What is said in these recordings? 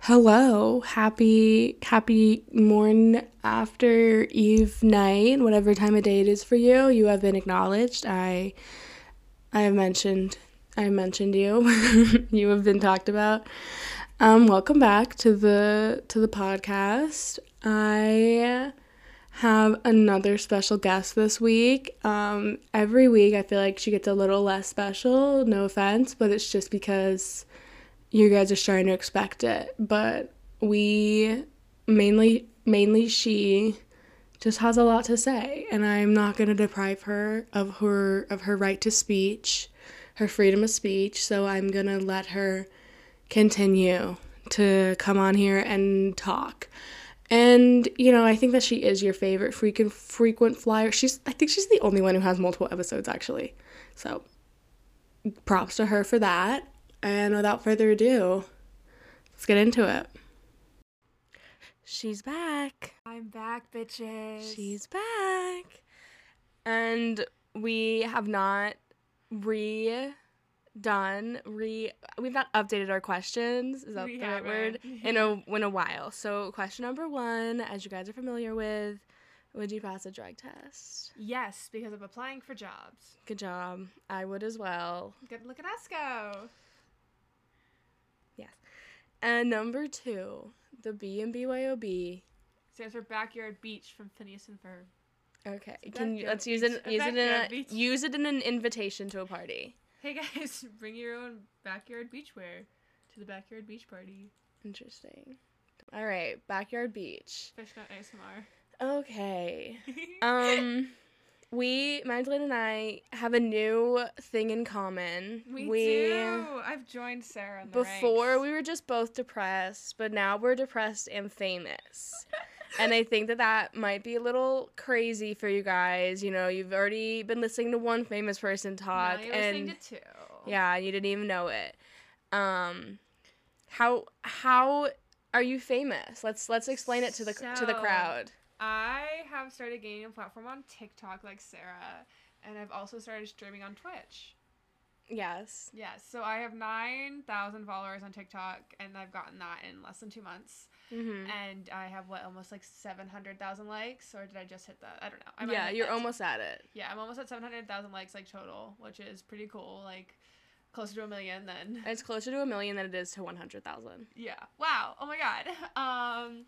Hello, happy happy morn after eve night, whatever time of day it is for you. You have been acknowledged. I I have mentioned I mentioned you. you have been talked about. Um, welcome back to the to the podcast. I have another special guest this week. Um, every week I feel like she gets a little less special. No offense, but it's just because you guys are starting to expect it. But we mainly mainly she just has a lot to say and I'm not going to deprive her of her of her right to speech, her freedom of speech, so I'm going to let her continue to come on here and talk. And you know, I think that she is your favorite frequent frequent flyer. She's I think she's the only one who has multiple episodes actually. So props to her for that. And without further ado, let's get into it. She's back. I'm back, bitches. She's back. And we have not redone, re we've not updated our questions. Is that We the right word? In a in a while. So question number one, as you guys are familiar with, would you pass a drug test? yes, because I'm applying for jobs. Good job. I would as well. Good look at us go. Yes. And number two, the B and BYOB. Stands for backyard beach from Phineas and Ferb. Okay. Can you let's use it use it in a use it in an invitation to a party. Hey guys, bring your own backyard beachwear to the backyard beach party. Interesting. All right, backyard beach. Fishnet ASMR. Okay. Um we Magdalene and I have a new thing in common. we, do. I've joined Sarah in the before ranks. we were just both depressed, but now we're depressed and famous. and I think that that might be a little crazy for you guys. You know, you've already been listening to one famous person talk, and listening to two. yeah, you didn't even know it. Um, how how are you famous? Let's let's explain it to the to the crowd. I have started gaining a platform on TikTok like Sarah, and I've also started streaming on Twitch. Yes. Yes, so I have 9,000 followers on TikTok, and I've gotten that in less than two months. Hmm And I have, what, almost like 700,000 likes? Or did I just hit that? I don't know. I Yeah, you're almost at it. Yeah, I'm almost at 700,000 likes, like, total, which is pretty cool. Like, closer to a million then. It's closer to a million than it is to one hundred thousand. Yeah. Wow. Oh my god. Um,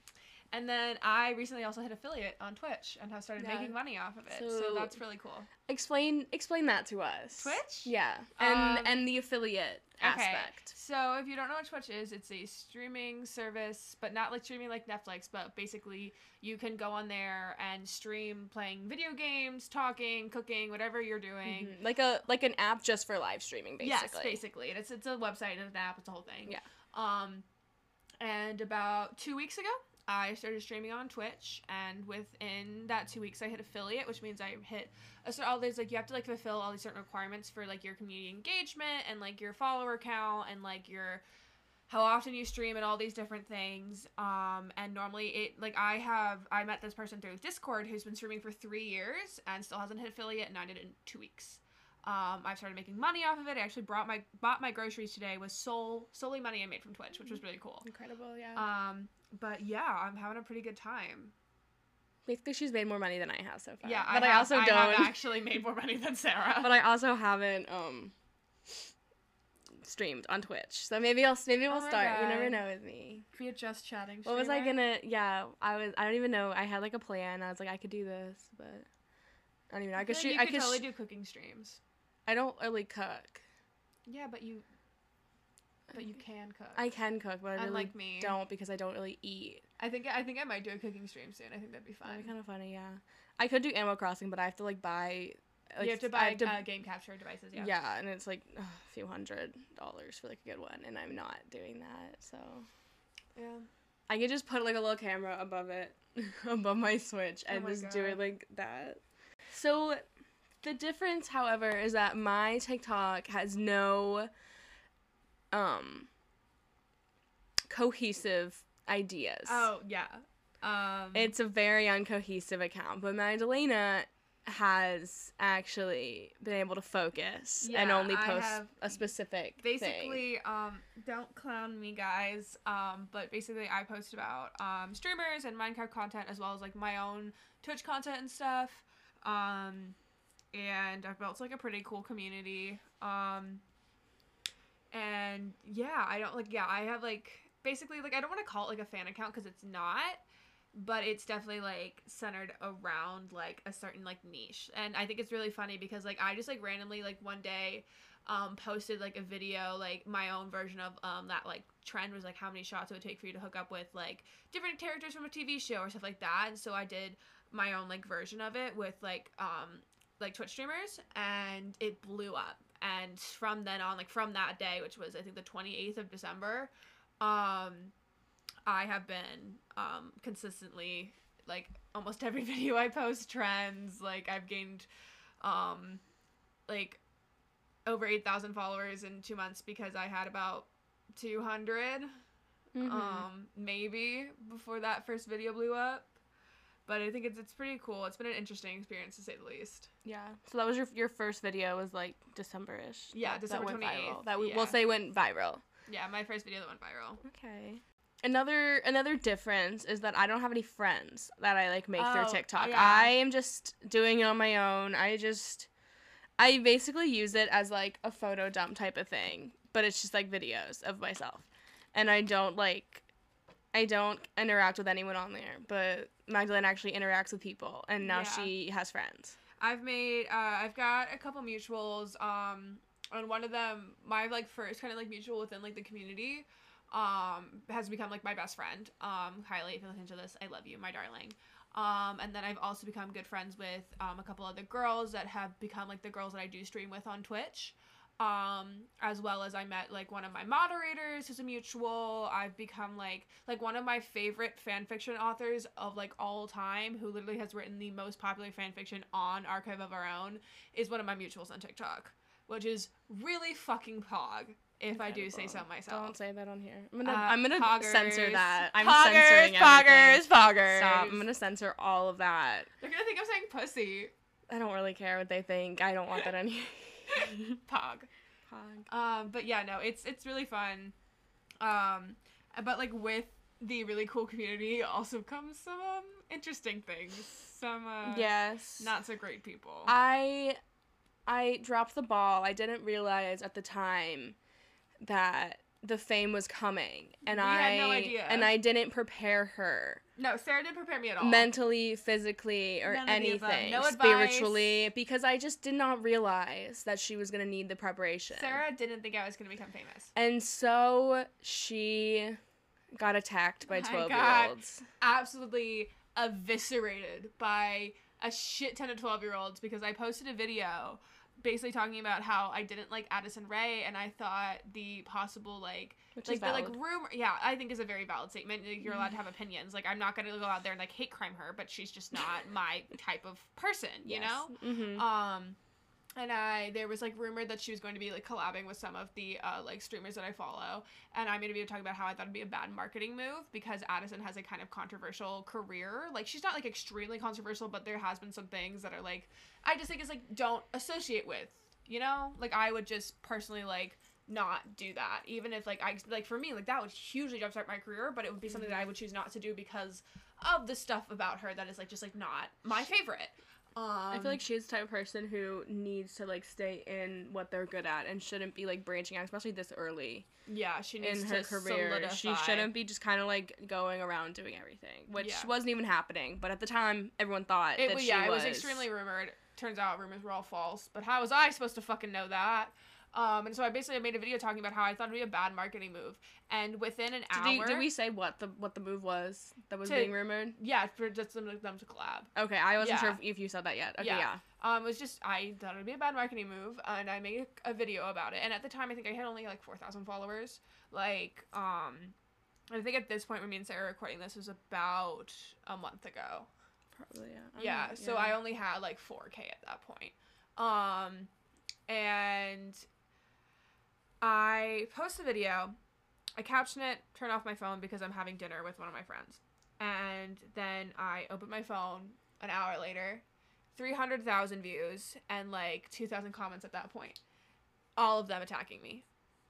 and then I recently also hit affiliate on Twitch and have started Yeah. making money off of it. So, So- that's really cool. Explain explain that to us. Twitch? Yeah, and Um, and the affiliate aspect. So if you don't know what Twitch is, it's a streaming service, but not like streaming like Netflix, but basically you can go on there and stream playing video games, talking, cooking, whatever you're doing. Mhm. Like a like an app just for live streaming, basically. Yes, basically. And it's it's a website and an app, it's a whole thing. Yeah. Um and about 2 weeks ago, I started streaming on Twitch, and within that two weeks, I hit affiliate, which means I hit certain all these like you have to like fulfill all these certain requirements for like your community engagement and like your follower count and like your how often you stream and all these different things. Um, and normally it like I have I met this person through Discord who's been streaming for three years and still hasn't hit affiliate, and I did it in two weeks. Um, I've started making money off of it. I actually brought my bought my groceries today with sole solely money I made from Twitch, which was really cool. Incredible, yeah. Um, but yeah, I'm having a pretty good time. Basically, she's made more money than I have so far. Yeah, but I, have- also I don't. have actually made more money than Sarah. but I also haven't um streamed on Twitch. So maybe I'll maybe we'll Oh my start. You never know with me. we are just chatting. What was I gonna? Yeah, I was. I don't even know. I had like a plan. I was like, I could do this, but I don't even know. I I could feel shoot. like I you could. could totally sh- do cooking streams. I don't really cook. Yeah, but you. But you can cook. I can cook, but I really Unlike me. don't because I don't really eat. I think I think I might do a cooking stream soon. I think that'd be fun. That'd be kind of funny. Yeah, I could do Animal Crossing, but I have to like buy. Like, you have to buy have to- uh, game capture devices. Yeah. yeah. and it's like ugh, a few hundred dollars for like a good one, and I'm not doing that. So Yeah. I could just put like a little camera above it, above my Switch, Oh and my just do it like that. So the difference, however, is that my TikTok has no um cohesive ideas. Oh yeah. Um. It's a very uncohesive account, but Magdalena has actually been able to focus and only post a specific thing. basically um don't clown me guys um but basically i post about um streamers and minecraft content as well as like my own twitch content and stuff um and i've built like a pretty cool community um and yeah i don't like yeah i have like basically like i don't want to call it like a fan account because it's not but it's definitely like centered around like a certain like niche and i think it's really funny because like i just like randomly like one day um posted like a video like my own version of um that like trend was like how many shots it would take for you to hook up with like different characters from a tv show or stuff like that and so i did my own like version of it with like um like twitch streamers and it blew up and from then on like from that day which was i think the 28th of december um I have been um, consistently like almost every video I post trends. Like I've gained um, like over eight thousand followers in two months because I had about two Mhm. um maybe before that first video blew up. But I think it's it's pretty cool. It's been an interesting experience to say the least. yeah. So that was your your first video was like December-ish. Yeah, that, December that went 28th, viral. That we, yeah. we'll say went viral. Yeah, my first video that went viral. Okay. Another another difference is that I don't have any friends that I like make Oh, through TikTok. yeah. I am just doing it on my own. I just I basically use it as like a photo dump type of thing, but it's just like videos of myself. And I don't like I don't interact with anyone on there, but Magdalene actually interacts with people and now Yeah. she has friends. I've made uh, I've got a couple mutuals um and one of them my like first kind of like mutual within like the community um has become like my best friend um Kylie if you listen to this I love you my darling um and then I've also become good friends with um a couple other girls that have become like the girls that I do stream with on Twitch um as well as I met like one of my moderators who's a mutual I've become like like one of my favorite fan fiction authors of like all time who literally has written the most popular fan fiction on Archive of Our Own is one of my mutuals on TikTok which is really fucking pog if I do say so myself Don't say that on here. I'm gonna Uh, I'm gonna censor that. I'm poggers, censoring poggers, everything. poggers. Stop. I'm gonna censor all of that. They're gonna think I'm saying pussy. I don't really care what they think. I don't want that on here. Pog. Pog. Um, but yeah, no, it's it's really fun. Um, but like with the really cool community also comes some um, interesting things. Some uh, yes. not so great people. I I dropped the ball. I didn't realize at the time that the fame was coming and We I had no idea. and I didn't prepare her no, Sarah didn't prepare me at all. mentally, physically or None of the above. anything No advice. spiritually because I just did not realize that she was going to need the preparation. Sarah didn't think I was gonna become famous. And so she got attacked by 12 year olds. absolutely eviscerated by a shit ton of 12 year olds because I posted a video basically talking about how I didn't like Addison Rae and I thought the possible like Which like is the valid. like rumor yeah I think is a very valid statement Like, you're allowed to have opinions like I'm not gonna go out there and like hate crime her but she's just not my type of person you know hmm um and I there was like rumored that she was going to be like collabing with some of the uh, like streamers that I follow, and I made a video talking about how I thought it'd be a bad marketing move because Addison has a kind of controversial career. Like she's not like extremely controversial, but there has been some things that are like I just think it's like don't associate with, you know? Like I would just personally like not do that, even if like I like for me like that would hugely jumpstart my career, but it would be something that I would choose not to do because of the stuff about her that is like just like not my favorite. Um, I feel like she's the type of person who needs to like stay in what they're good at and shouldn't be like branching out, especially this early Yeah, she needs in her to career. She shouldn't be just kind of like going around doing everything, which Yeah. wasn't even happening. But at the time, everyone thought It that was she yeah, it was was extremely rumored. Turns out rumors were all false. But how was I supposed to fucking know that? Um, and so I basically made a video talking about how I thought it'd be a bad marketing move. And within an Did, hour, you- did we say what the what the move was that was To- being rumored? yeah, for just them, them to collab. Okay, I wasn't sure Yeah. if, if you said that yet. Okay, Yeah. yeah. Um, it was just I thought it'd be a bad marketing move, and I made a video about it. And at the time, I think I had only like four thousand followers. Like, um, I think at this point, when me and Sarah are recording this, was about a month ago. Probably yeah. yeah so i only had like 4k at that point um and i post a video i caption it turn off my phone because i'm having dinner with one of my friends and then i open my phone an hour later 300,000 views and like 2,000 comments at that point. All of them attacking me.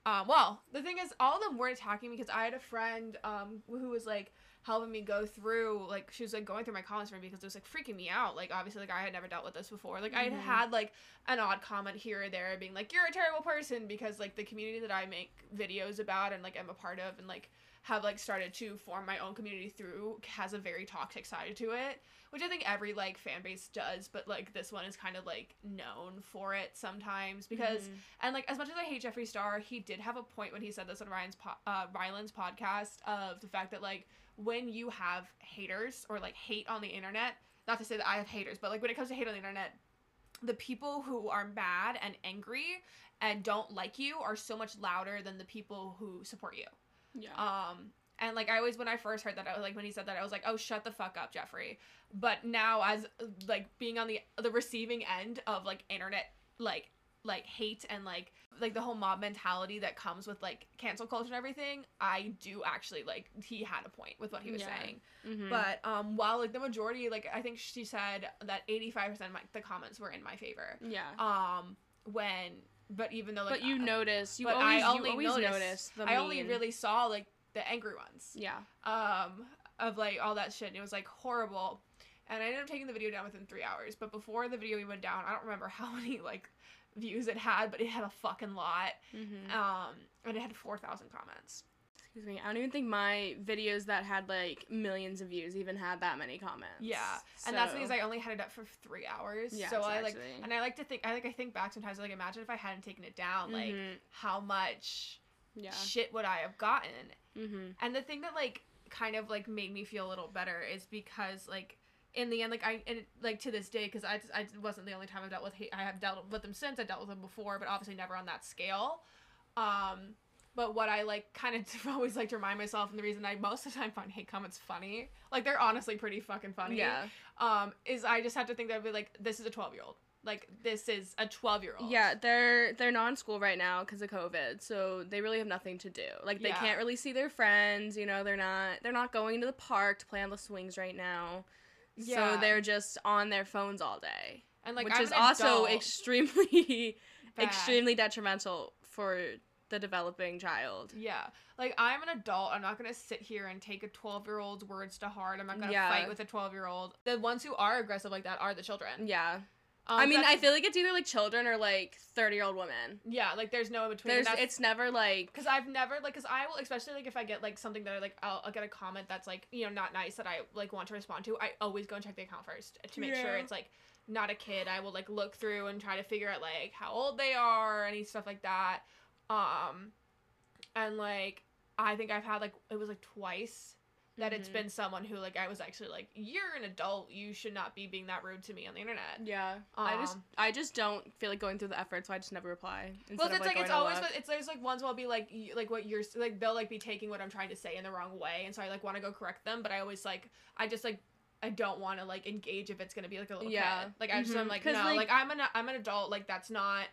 Um, well, the thing is, all of them weren't attacking me because I had a friend um, who was like helping me go through, like, she was like going through my comments for me because it was like freaking me out. Like, obviously, like, I had never dealt with this before. Like, I had had like an odd comment here or there being like, you're a terrible person because like the community that I make videos about and like I'm a part of and like have like started to form my own community through has a very toxic side to it which i think every like fan base does but like this one is kind of like known for it sometimes because Mhm. and like as much as i hate jeffree star he did have a point when he said this on ryan's po- uh ryland's podcast of the fact that like when you have haters or like hate on the internet not to say that i have haters but like when it comes to hate on the internet the people who are mad and angry and don't like you are so much louder than the people who support you yeah. um, and like I always, when I first heard that, I was like, when he said that, I was like, oh, shut the fuck up, Jeffree. But now, as like being on the the receiving end of like internet like like hate and like like the whole mob mentality that comes with like cancel culture and everything, I do actually like he had a point with what he was Yeah. saying. Mhm. But um, while like the majority, like I think she said that eighty five percent of the comments were in my favor. yeah. Um, when but even though like but you uh, notice, you but always, I only always notice- notice the I only really saw like the angry ones. Yeah. Um, of like all that shit. And it was like horrible. And I ended up taking the video down within three hours. But before the video even went down, I don't remember how many like views it had, but it had a fucking lot. Mm-hmm. Um, and it had four thousand comments. Excuse me. I don't even think my videos that had like millions of views even had that many comments. Yeah, and that's because I only had it up for three hours. Yeah, so I like, and I like to think, I like, I think back sometimes, like, imagine if I hadn't taken it down, like, Mhm. how much Yeah. shit would I have gotten? Mm-hmm. And the thing that like kind of like made me feel a little better is because like in the end like I and like to this day because I, I wasn't the only time I've dealt with hate I have dealt with them since I dealt with them before but obviously never on that scale. Um but what I like kind of always like to remind myself and the reason I most of the time find hate comments funny like they're honestly pretty fucking funny Yeah. um is I just have to think that I'd be like this is a 12 year old like this is a 12 year old Yeah, they're they're not in school right now because of COVID, so they really have nothing to do. Like they Yeah. can't really see their friends. You know, they're not they're not going to the park to play on the swings right now. Yeah. So they're just on their phones all day, and like which I'm is also extremely extremely detrimental for the developing child. Yeah. Like I'm an adult. I'm not gonna sit here and take a 12 year old's words to heart. I'm not gonna Yeah. fight with a 12 year old. The ones who are aggressive like that are the children. Yeah. Um, I mean, I feel like it's either like children or like 30 year old women. yeah, like there's no in between. There's it's never like because I've never like because I will especially like if I get like something that I like I'll, I'll get a comment that's like you know not nice that I like want to respond to. I always go and check the account first to make sure it's like not a kid. I will like look through and try to figure out like how old they are any stuff like that. Um, and like I think I've had like it was like twice that it's Mhm. been someone who like I was actually like you're an adult. You should not be being that rude to me on the internet. Yeah, I just Um, I just don't feel like going through the effort, so I just never reply. Well, it's like, it's always it's there's like ones where I'll be like y- like what you're like they'll like be taking what I'm trying to say in the wrong way, and so I like want to go correct them, but I always like I just like I don't want to like engage if it's gonna be like a little Yeah. kid. Like I just I'm like no, like- like, I'm an I'm an adult. Like that's not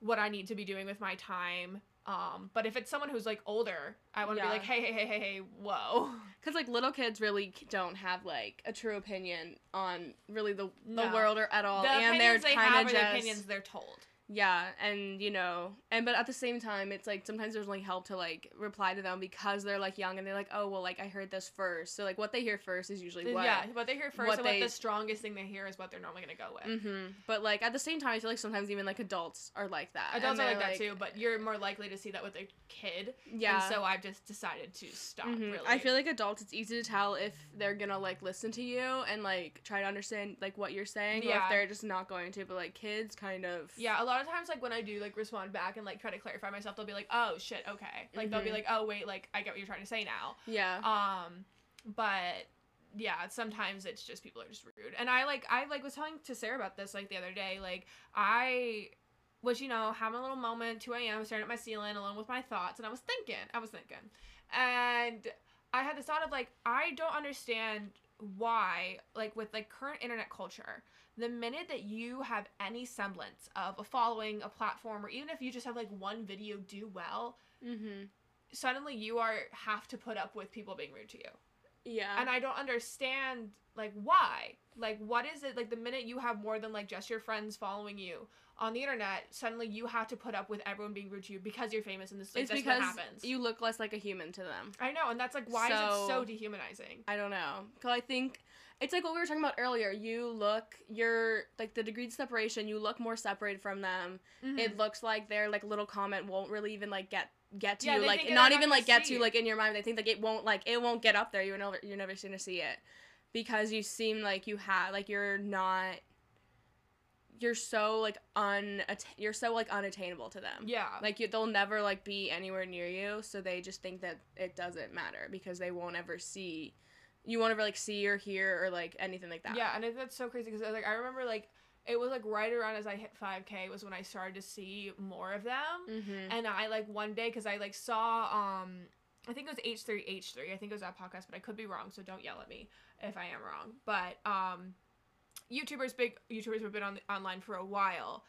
what I need to be doing with my time. Um, but if it's someone who's like older, I want to Yeah. be like, hey, hey, hey, hey, hey, whoa. Because like little kids really don't have like a true opinion on really the the No. world or at all, the and they're they kind of just the opinions they're told. Yeah, and you know, and but at the same time, it's like sometimes there's like help to like reply to them because they're like young and they're like, oh well, like I heard this first, so like what they hear first is usually what. Yeah, what they hear first what and they- what the strongest thing they hear is what they're normally gonna go with. Mm-hmm. But like at the same time, I feel like sometimes even like adults are like that. Adults are like they're, that too, but you're more likely to see that with a kid. Yeah. And so I've just decided to stop. Mhm. Really. I feel like adults, it's easy to tell if they're gonna like listen to you and like try to understand like what you're saying, or if they're just not going to. But like kids, kind of. Yeah, a lot of times, like when I do like respond back and like try to clarify myself, they'll be like, "Oh shit, okay." Like they'll be Mhm. like, "Oh wait, like I get what you're trying to say now." Yeah. Um, but yeah, sometimes it's just people are just rude. And I like I like was telling to Sarah about this like the other day. Like I was you know having a little moment, two a.m. staring at my ceiling alone with my thoughts, and I was thinking, I was thinking, and I had this thought of like I don't understand why like with like current internet culture the minute that you have any semblance of a following a platform or even if you just have like one video do well mm-hmm. suddenly you are have to put up with people being rude to you Yeah. and I don't understand like why like what is it like the minute you have more than like just your friends following you on the internet suddenly you have to put up with everyone being rude to you because you're famous and this like, it's because what happens you look less like a human to them. i know and that's like why is it So- so dehumanizing I don't know. Cause I think it's like what we were talking about earlier. You look, you're like the degrees of separation. You look more separated from them. Mm-hmm. It looks like their like little comment won't really even like get get to Yeah, you. Like not even like get to you like in your mind. They think like it won't like it won't get up there. You're never you're never gonna see it because you seem like you have like you're not. You're so like un you're so like unattainable to them. yeah Like you, they'll never like be anywhere near you, so they just think that it doesn't matter because they won't ever see, you won't ever like see or hear or like anything like that. Yeah, and it, that's so crazy because like I remember like it was like right around as I hit 5k was when I started to see more of them. Mm-hmm. And I like one day because I like saw um I think it was H3 H3. I think it was that podcast, but I could be wrong, so don't yell at me if I am wrong. But um YouTubers big YouTubers have been on online for a while.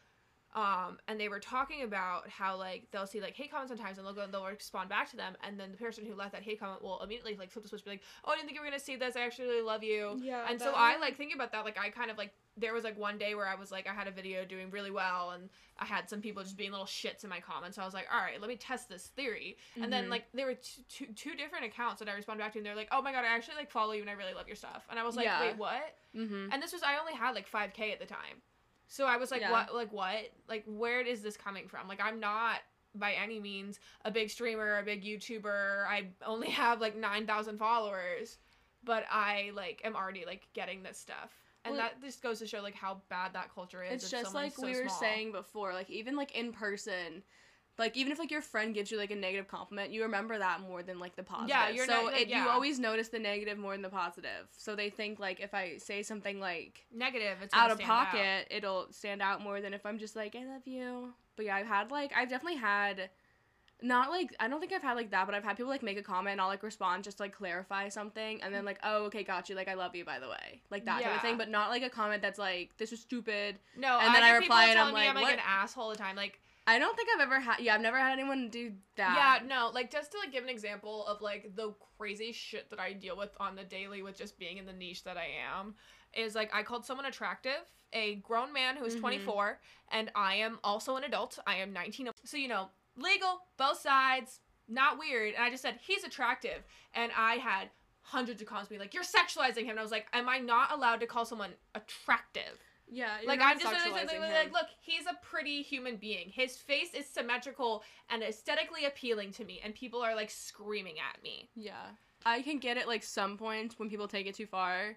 Um, and they were talking about how like they'll see like hate comments sometimes and they'll go and they'll respond back to them and then the person who left that hate comment will immediately like flip the switch and be like, Oh, I didn't think you were gonna see this, I actually really love you. Yeah, And so I like thinking about that, like I kind of like there was like one day where I was like I had a video doing really well and I had some people just being little shits in my comments. So I was like, all right, let me test this theory. And then Mhm. like there were two different accounts that I responded back to and they're like, oh my god, I actually like follow you and I really love your stuff. And I was like, Yeah. wait, what? Mm-hmm. And this was I only had like 5k at the time. So I was like, Yeah. what like what? Like where is this coming from? Like I'm not by any means a big streamer, a big YouTuber. I only have like 9,000 followers, but I like am already like getting this stuff. And Well, that just goes to show like how bad that culture is. It's just like so we were small. saying before, like even like in person, like even if like your friend gives you like a negative compliment, you remember that more than like the positive. Yeah, you're so not- it, you always notice the negative more than the positive. So they think like if I say something like negative. It's out of stand out. pocket, it'll stand out more than if I'm just like, I love you. But yeah, I've had like I've definitely had not like I don't think I've had like that, but I've had people like make a comment and I'll like respond just to, like clarify something and then like, oh okay, got you, like I love you by the way. Like that type of thing. But not like a comment that's like, This is stupid. No, And then I reply and I'm me I'm like, like what? an asshole all the time. Like I don't think I've ever had yeah, I've never had anyone do that. Yeah, no, like just to like give an example of like the crazy shit that I deal with on the daily with just being in the niche that I am is like I called someone attractive, a grown man who is Mhm. 24 and I am also an adult. I am 19. So you know, legal, both sides, not weird. And I just said he's attractive and I had hundreds of comments being like you're sexualizing him and I was like am I not allowed to call someone attractive? Yeah. like I'm just like, like, look, he's a pretty human being. His face is symmetrical and aesthetically appealing to me, and people are like screaming at me. Yeah. I can get it like some points when people take it too far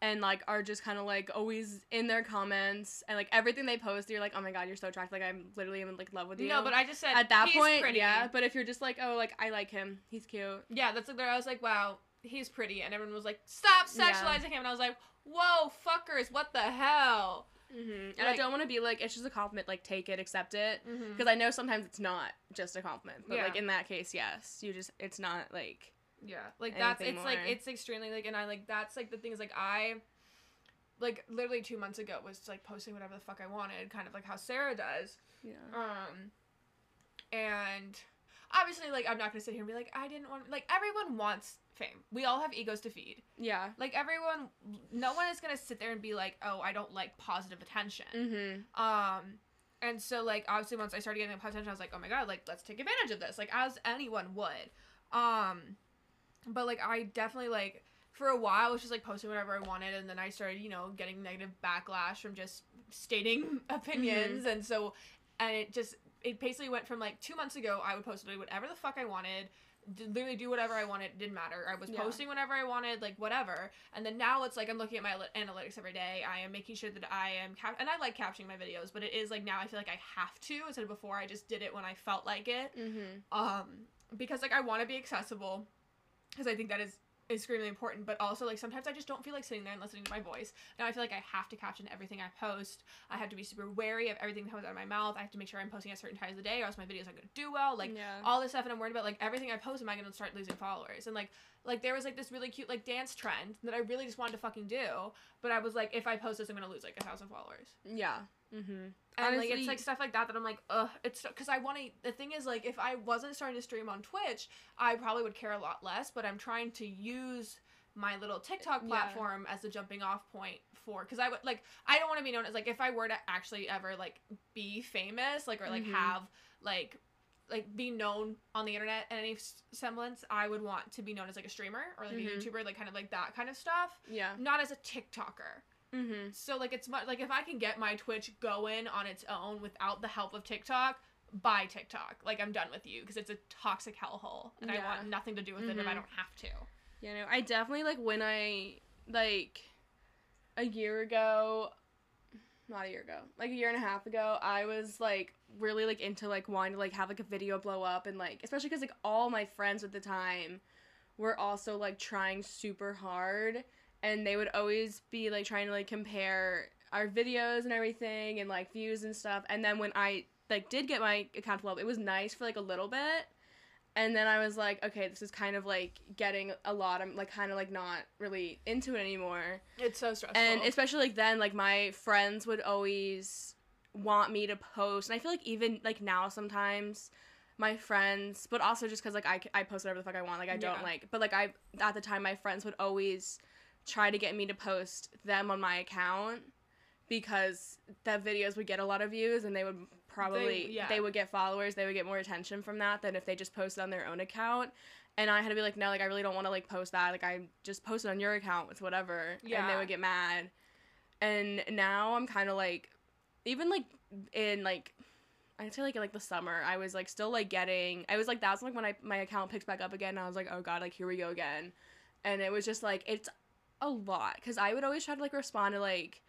and like are just kind of like always in their comments and like everything they post you're like, "Oh my god, you're so attractive. Like I'm literally in like love with you." No, but I just said at that point, pretty. yeah, but if you're just like, "Oh, like I like him. He's cute." yeah, that's like there. I was like, wow, he's pretty, and everyone was like, stop Yeah. sexualizing him, and I was like, whoa, fuckers, what the hell? Mhm. And I don't want to be like it's just a compliment, like take it, accept it. Mm-hmm. Because I know sometimes it's not just a compliment, but Yeah. like in that case, yes, you just it's not like Yeah, like that's it's like it's extremely like, and I like that's like the thing is like I, like literally two months ago was like posting whatever the fuck I wanted, kind of like how Sarah does. yeah, Um, and obviously, like, I'm not gonna sit here and be like, I didn't want. Like, everyone wants fame. We all have egos to feed. yeah, Like, everyone, no one is gonna sit there and be like, oh, I don't like positive attention. Mm-hmm. Um, and so like obviously once I started getting the positive attention, I was like, oh my god, like let's take advantage of this, like as anyone would. Um, but like I definitely like for a while I was just like posting whatever I wanted, and then I started you know getting negative backlash from just stating opinions, and so and it just it basically went from like two months ago I would post whatever the fuck I wanted. Literally do whatever I wanted. Didn't matter. I was Yeah. posting whenever I wanted, like whatever. And then now it's like I'm looking at my analytics every day. I am making sure that I am cap- and I like captioning my videos, but it is like now I feel like I have to instead of before I just did it when I felt like it. mhm, Um, because like I want to be accessible, because I think that is extremely important. But also like sometimes I just don't feel like sitting there and listening to my voice. Now I feel like I have to caption everything I post. I have to be super wary of everything that comes out of my mouth. I have to make sure I'm posting at certain times of the day, or else my videos aren't gonna do well. Like yeah, all this stuff and I'm worried about like everything I post am I gonna start losing followers and like like there was like this really cute like dance trend that I really just wanted to fucking do but I was like if I post this I'm gonna lose like a thousand followers yeah, mhm. And like it's like stuff like that that I'm like ugh it's because I want to the thing is like if I wasn't starting to stream on Twitch I probably would care a lot less but I'm trying to use my little TikTok Yeah. platform as a jumping off point for because I would like I don't want to be known as like if I were to actually ever like be famous like or like Mhm. have like like be known on the internet in any semblance I would want to be known as like a streamer or like Mhm. a YouTuber like kind of like that kind of stuff Yeah. not as a TikToker Mm-hmm. so like it's much like if I can get my Twitch going on its own without the help of TikTok bye TikTok like I'm done with you because it's a toxic hellhole and I want nothing to do with it if I Mhm. don't have to You know, I definitely like when I like a year ago, not a year ago, like a year and a half ago, I was like really like into like wanting to like have like a video blow up and like especially because like all my friends at the time were also like trying super hard and they would always be like trying to like compare our videos and everything and like views and stuff and then when I like did get my account blow up, it was nice for like a little bit and then I was like, okay, this is kind of like getting a lot. I'm like kind of like not really into it anymore. it's so stressful And especially like then, like my friends would always want me to post, and I feel like even like now sometimes my friends, but also just because like I, I post whatever the fuck I want, like I don't Yeah. like, but like I at the time my friends would always try to get me to post them on my account because the videos would get a lot of views and they would probably they, yeah. would get followers they would get more attention from that than if they just posted on their own account and i had to be like no like i really don't want to like post that like i just post it on your account with whatever yeah. and they would get mad and now i'm kind of like even like in like I'd say like like the summer, I was like still like getting. I was like that's like when I my account picked back up again. And I was like, oh god, like here we go again, and it was just like it's a lot because I would always try to like respond to like.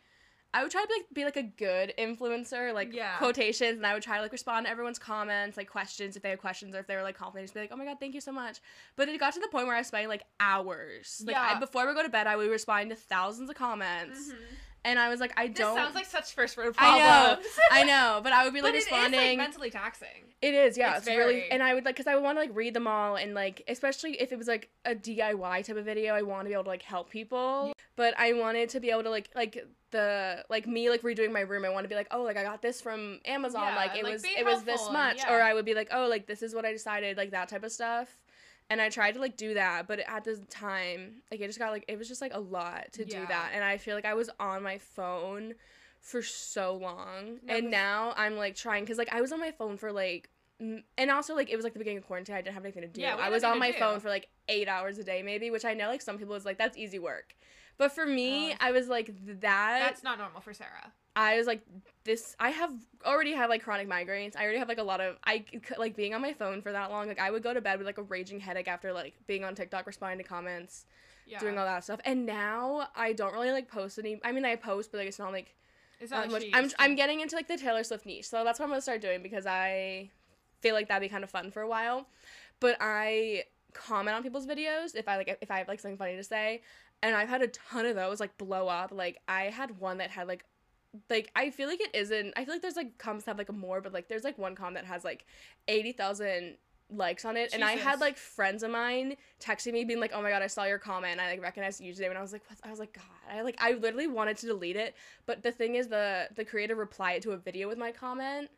I would try to be like, be like a good influencer, like Yeah. quotations, and I would try to like respond to everyone's comments, like questions if they had questions or if they were like complimenting, just be like, "Oh my god, thank you so much." But it got to the point where I was spending like hours. Like I, before we go to bed, I would respond to thousands of comments, Mhm. And I was like, I don't. This sounds like such first world I know, problems. I know, but I would be like but it is responding. like mentally taxing. It is, yeah. It's It's, really, and I would like, cause I would want to like read them all, and like, especially if it was like a DIY type of video, I want to be able to like help people. But I wanted to be able to like, like the like me like redoing my room. I want to be like, oh, like I got this from Amazon. Yeah, like it like, was, it was this much, yeah. or I would be like, oh, like this is what I decided, like that type of stuff. And I tried to like do that, but at the time, like it just got like it was just like a lot to do that, and I feel like I was on my phone for so long, That and was- now I'm like trying because like I was on my phone for like and also like it was like the beginning of quarantine. I didn't have anything to do. Yeah, i was on my do. phone for like eight hours a day maybe which i know like some people is like that's easy work. But for me i was like that That's not normal for Sarah. I was like this i have already had like chronic migraines i already have like a lot of i like being on my phone for that long like i would go to bed with like a raging headache after like being on tiktok responding to comments Yeah. doing all that stuff and now i don't really like post any i mean i post but like it's not like It's not not much. I'm. I'm getting into like the Taylor Swift niche, so that's what I'm gonna start doing because I feel like that'd be kind of fun for a while. But I comment on people's videos if I like if I have like something funny to say, and I've had a ton of those like blow up. Like I had one that had like like I feel like it isn't. I feel like there's like comments have like a more, but like there's like one comment that has like eighty thousand likes on it, and I had like friends of mine texting me being like, "Oh my god, I saw your comment." And I like recognized you username, and I was like, what? I was like, God, I like I literally wanted to delete it, but the thing is, the the creator replied to a video with my comment.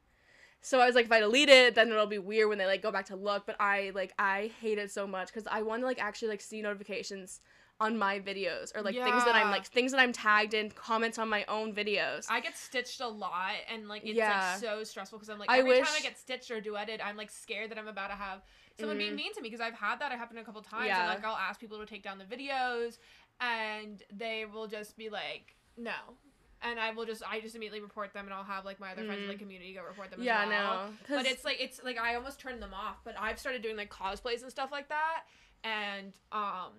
So I was like, if I delete it, then it'll be weird when they like go back to look. But I like I hate it so much because I want to like actually like see notifications on my videos or like things that I'm like things that I'm tagged in comments on my own videos. I get stitched a lot, and like it's Yeah. like so stressful because I'm like I every time I get stitched or duetted, I'm like scared that I'm about to have someone being Mhm. mean to me because I've had that happen a couple times. Yeah. And like I'll ask people to take down the videos, and they will just be like, no. And I will just, I just immediately report them, and I'll have like my other friends in the Mm. community go report them. yeah, as well. no, But it's like it's like I almost turned them off. But I've started doing like cosplays and stuff like that, and um,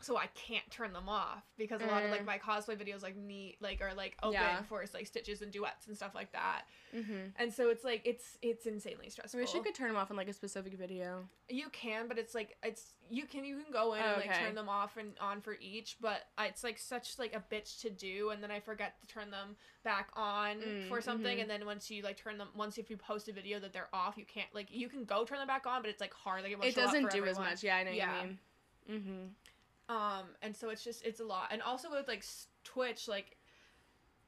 so I can't turn them off because a lot of like Mm. my cosplay videos like need like are like open Yeah. for like stitches and duets and stuff like that. hmm And so it's like it's it's insanely stressful. I wish you could turn them off in like a specific video. You can, but it's like it's you can you can go in and like Okay. turn them off and on for each, but it's like such like a bitch to do, and then I forget to turn them back on Mm, for something, mhm. and then once you like turn them, once if you post a video that they're off, you can't like you can go turn them back on, but it's like hard. Like it, won't It show doesn't for do as much. Yeah, I know Yeah. what you mean. hmm Um, and so it's just it's a lot, and also with like Twitch, like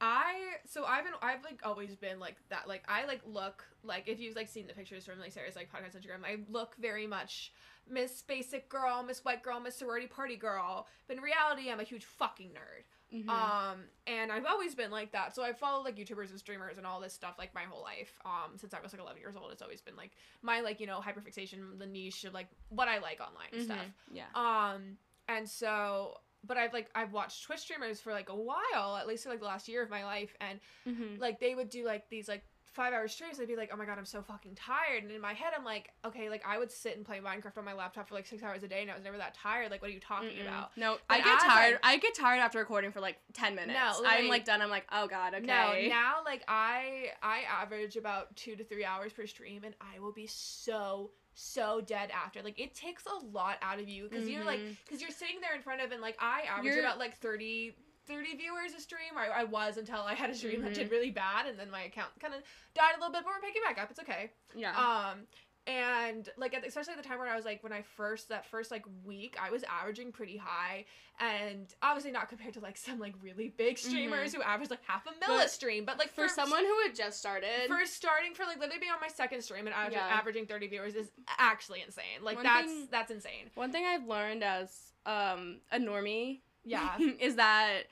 I so I've been I've like always been like that. Like I like look like if you've like seen the pictures from like Sarah's like podcast Instagram, I look very much Miss Basic Girl, Miss White Girl, Miss Sorority Party Girl. But in reality, I'm a huge fucking nerd. Mhm. Um, and I've always been like that. So I follow like YouTubers and streamers and all this stuff like my whole life. Um, since I was like 11 years old, it's always been like my like you know hyperfixation, the niche of like what I like online and stuff. Yeah. Um, and so, but I've like I've watched Twitch streamers for like a while, at least for like the last year of my life, and Mm-hmm. like they would do like these like five hour streams. I'd be like, oh my god, I'm so fucking tired. And in my head, I'm like, okay, like I would sit and play Minecraft on my laptop for like six hours a day, and I was never that tired. Like, what are you talking about? No, I get tired. I- I, get tired after recording for like ten minutes. No, I'm like- like done. I'm like, oh god, okay. No, now like I I average about two to three hours per stream, and I will be so so dead after. Like it takes a lot out of you because you're like because you're sitting there in front of and like I average You're- about like 30 30 viewers a stream. I, I was until I had a stream that Mhm. did really bad, and then my account kind of died a little bit, but we're picking back up. It's okay. yeah. Um, and like at, especially at the time when I was like when I first that first like week I was averaging pretty high, and obviously not compared to like some like really big streamers who average like half a mil a But stream, but like for someone who had just started, for starting for like literally being on my second stream and averaging, Yeah. averaging 30 viewers is actually insane. Like One that's thing- that's insane. one thing I've learned as um a normie, Yeah. is that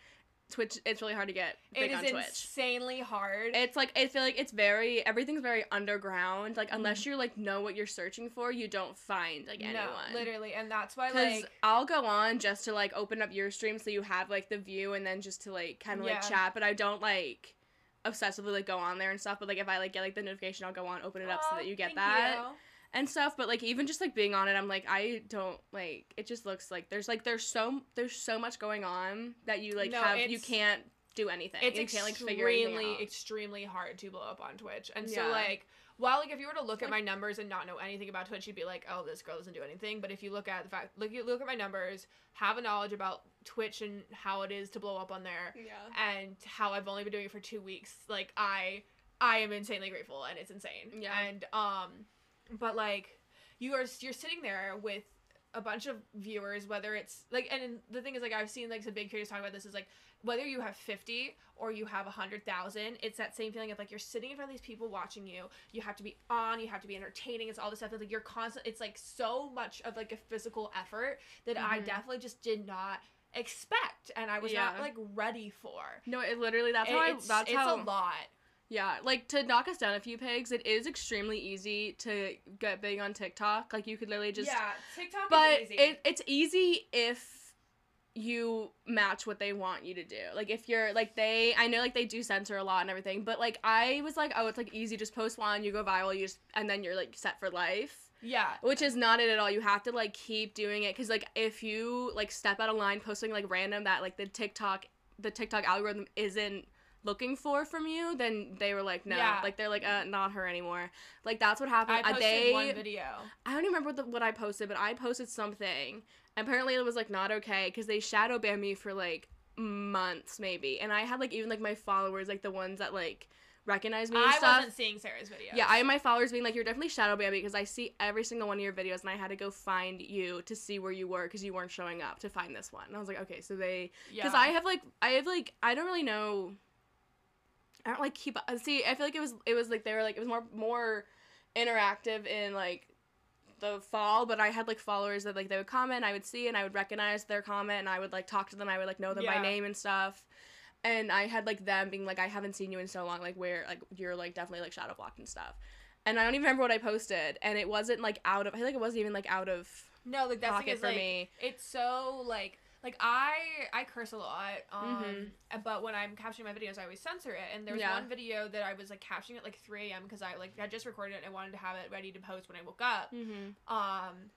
Twitch. It's really hard to get big it is on Twitch. insanely hard. It's like I feel like it's very everything's very underground. Like unless Mm-hmm. you like know what you're searching for, you don't find like anyone. No, literally, and that's why like I'll go on just to like open up your stream so you have like the view and then just to like kind of Yeah. like chat, but I don't like obsessively like go on there and stuff. But like if I like get like the notification, I'll go on, open it up so that you get that you. And stuff. But like even just like being on it, I'm like I don't like it. Just looks like there's like there's so there's so much going on that you like No, have you can't do anything. It's you can't like figure anything extremely, extremely hard to blow up on Twitch. And Yeah. so like while like if you were to look at my numbers and not know anything about Twitch, you'd be like, oh, this girl doesn't do anything. But if you look at the fact, look, you look at my numbers, have a knowledge about Twitch and how it is to blow up on there, yeah. and how I've only been doing it for two weeks, like I, I am insanely grateful, and it's insane. Yeah. And um, but like you are you're sitting there with a bunch of viewers, whether it's like, and the thing is, like, I've seen like some big creators talk about this is like whether you have 50 or you have 100,000, it's that same feeling of like you're sitting in front of these people watching you. You have to be on, you have to be entertaining. It's all this stuff. It's like you're constant, it's like so much of like a physical effort that I Mhm. definitely just did not expect and I was not like ready for. No, it literally that's It- how I, that's it's how a lot. Yeah, like to knock us down a few pegs, it is extremely easy to get big on TikTok. Like you could literally just yeah, TikTok But is easy. it it's easy if you match what they want you to do. Like if you're like they I know like they do censor a lot and everything, but like I was like, oh, it's like easy, just post one, you go viral, you just and then you're like set for life. yeah. Which is not it at all. You have to like keep doing it cuz like if you like step out of line posting like random that like the TikTok the TikTok algorithm isn't looking for from you, then they were like, no, Yeah. like they're like, uh, not her anymore. Like that's what I happened. Uh, posted they, one video. I don't even remember what, the, what I posted, but I posted something. Apparently, it was like not okay because they shadow banned me for like months, maybe. And I had like even like my followers, like the ones that like recognize me and I stuff. wasn't seeing Sarah's videos. Yeah, I had my followers being like, "You're definitely shadow banned because I see every single one of your videos, and I had to go find you to see where you were because you weren't showing up to find this one." And I was like, "Okay, so they because Yeah. I have like I have like I don't really know. I don't like keep see. I feel like it was it was like they were like it was more more interactive in like the fall, but I had like followers that like they would comment, I would see, and I would recognize their comment, and I would like talk to them, I would like know them Yeah. by name and stuff. And I had like them being like, I haven't seen you in so long, like where like you're like definitely like shadow blocked and stuff. And I don't even remember what I posted, and it wasn't like out of. I feel like it wasn't even like out of No, like that's pocket is for like me. it's so like like I I curse a lot, um, Mhm. but when I'm captioning my videos, I always censor it. And there was Yeah. one video that I was like captioning at like 3 a.m. because I like I just recorded it and I wanted to have it ready to post when I woke up. Mm-hmm. Um,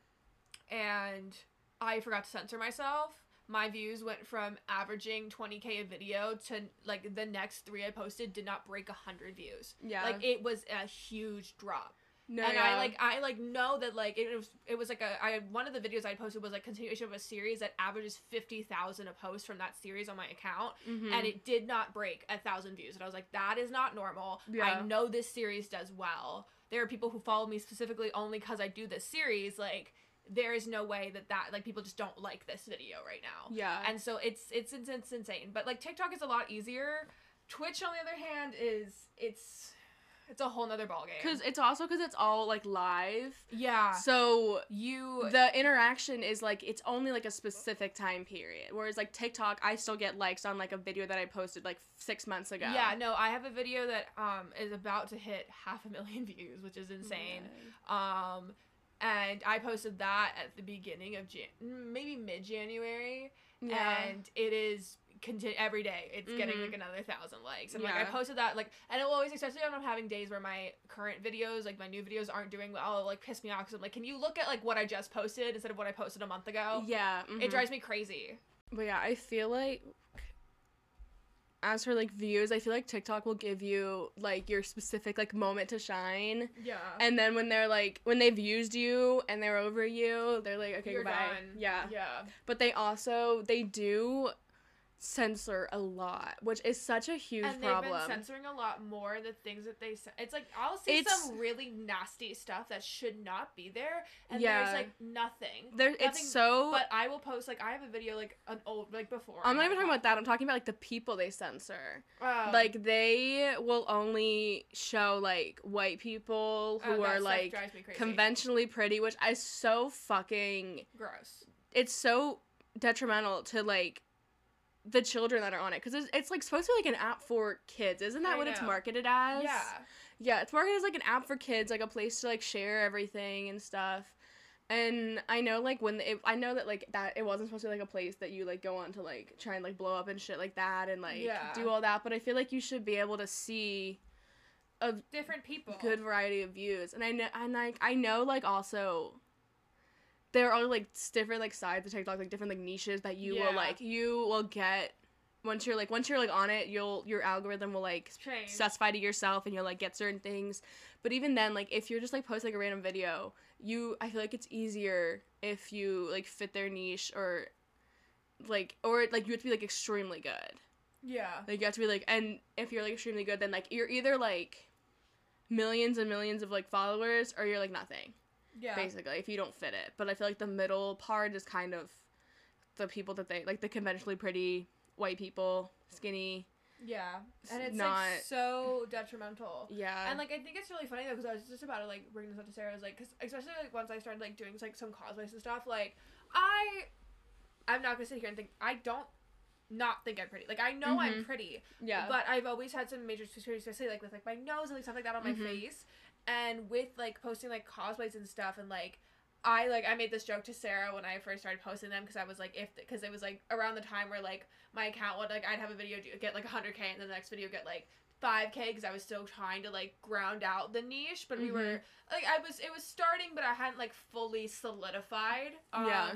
and I forgot to censor myself. My views went from averaging 20k a video to like the next three I posted did not break 100 views. Yeah. Like it was a huge drop no, and yeah. I like I like know that like it was it was like a I one of the videos I posted was like continuation of a series that averages fifty thousand a post from that series on my account, Mhm. and it did not break a thousand views. And I was like, that is not normal. Yeah. I know this series does well. There are people who follow me specifically only because I do this series. Like there is no way that that like people just don't like this video right now. yeah. And so it's it's it's, it's insane. But like TikTok is a lot easier. Twitch, on the other hand, is it's it's a whole nother ballgame. Because it's also because it's all like live. yeah, So you the interaction is like it's only like a specific time period. Whereas like TikTok, I still get likes on like a video that I posted like six months ago. yeah no I have a video that um is about to hit half a million views, which is insane. Um, and I posted that at the beginning of Jan- maybe mid January, Yeah. and it is conti- every day. It's getting Mhm. like another thousand likes, and like I posted that like, and it will always, especially when I'm having days where my current videos, like my new videos, aren't doing well. It'll, like piss me off because I'm like, can you look at like what I just posted instead of what I posted a month ago? yeah. It mhm. drives me crazy. But yeah, I feel like as for like views, I feel like TikTok will give you like your specific like moment to shine. Yeah. And then when they're like when they've used you and they're over you, they're like, okay, You're goodbye. done. Yeah. Yeah. But they also they do censor a lot, which is such a huge and they've problem. been censoring a lot more the things that they say. It's like I'll see It's- some really nasty stuff that should not be there, and Yeah. there's like nothing. there nothing, it's so But I will post like I have a video like an old like before. I'm not even talking about that. I'm talking about like the people they censor. Um, like they will only show like white people oh, who that are like drives me crazy. conventionally pretty, which is so fucking gross. it's so detrimental to like the children that are on it because it's, it's like supposed to be like an app for kids isn't that I what it's marketed as Yeah. yeah it's marketed as like an app for kids like a place to like share everything and stuff and i know like when it, i know that like that it wasn't supposed to be like a place that you like go on to like try and like blow up and shit like that and like Yeah. do all that but i feel like you should be able to see a Different people. good variety of views and i know and like i know like also there are like different like sides of tiktok like different like niches that you Yeah. will like you will get once you're like once you're like on it you'll your algorithm will like Change. specify to yourself and you'll like get certain things but even then like if you're just like post like a random video you i feel like it's easier if you like fit their niche or like or like you have to be like extremely good Yeah. like you have to be like, and if you're like extremely good, then like you're either like millions and millions of like followers, or you're like nothing, Yeah. basically. If you don't fit it, but I feel like the middle part is kind of the people that they like the conventionally pretty white people, skinny. Yeah. And it's not- like so detrimental. Yeah, And like I think it's really funny though because I was just about to like bring this up to Sarah. I was like, because especially like once I started like doing like some cosplays and stuff, like I, I'm not gonna sit here and think I don't not think I'm pretty. Like I know I'm Mhm. pretty, yeah, but I've always had some major issues, especially like with like my nose and like stuff like that on my Mhm. face. And with like posting like cosplays and stuff, and like I like I made this joke to Sarah when I first started posting them because I was like if because it was like around the time where like my account would like I'd have a video do, get like 100k and then the next video get like 5k because I was still trying to like ground out the niche, but we Mhm. were like I was it was starting, but I hadn't like fully solidified. Um, Yeah.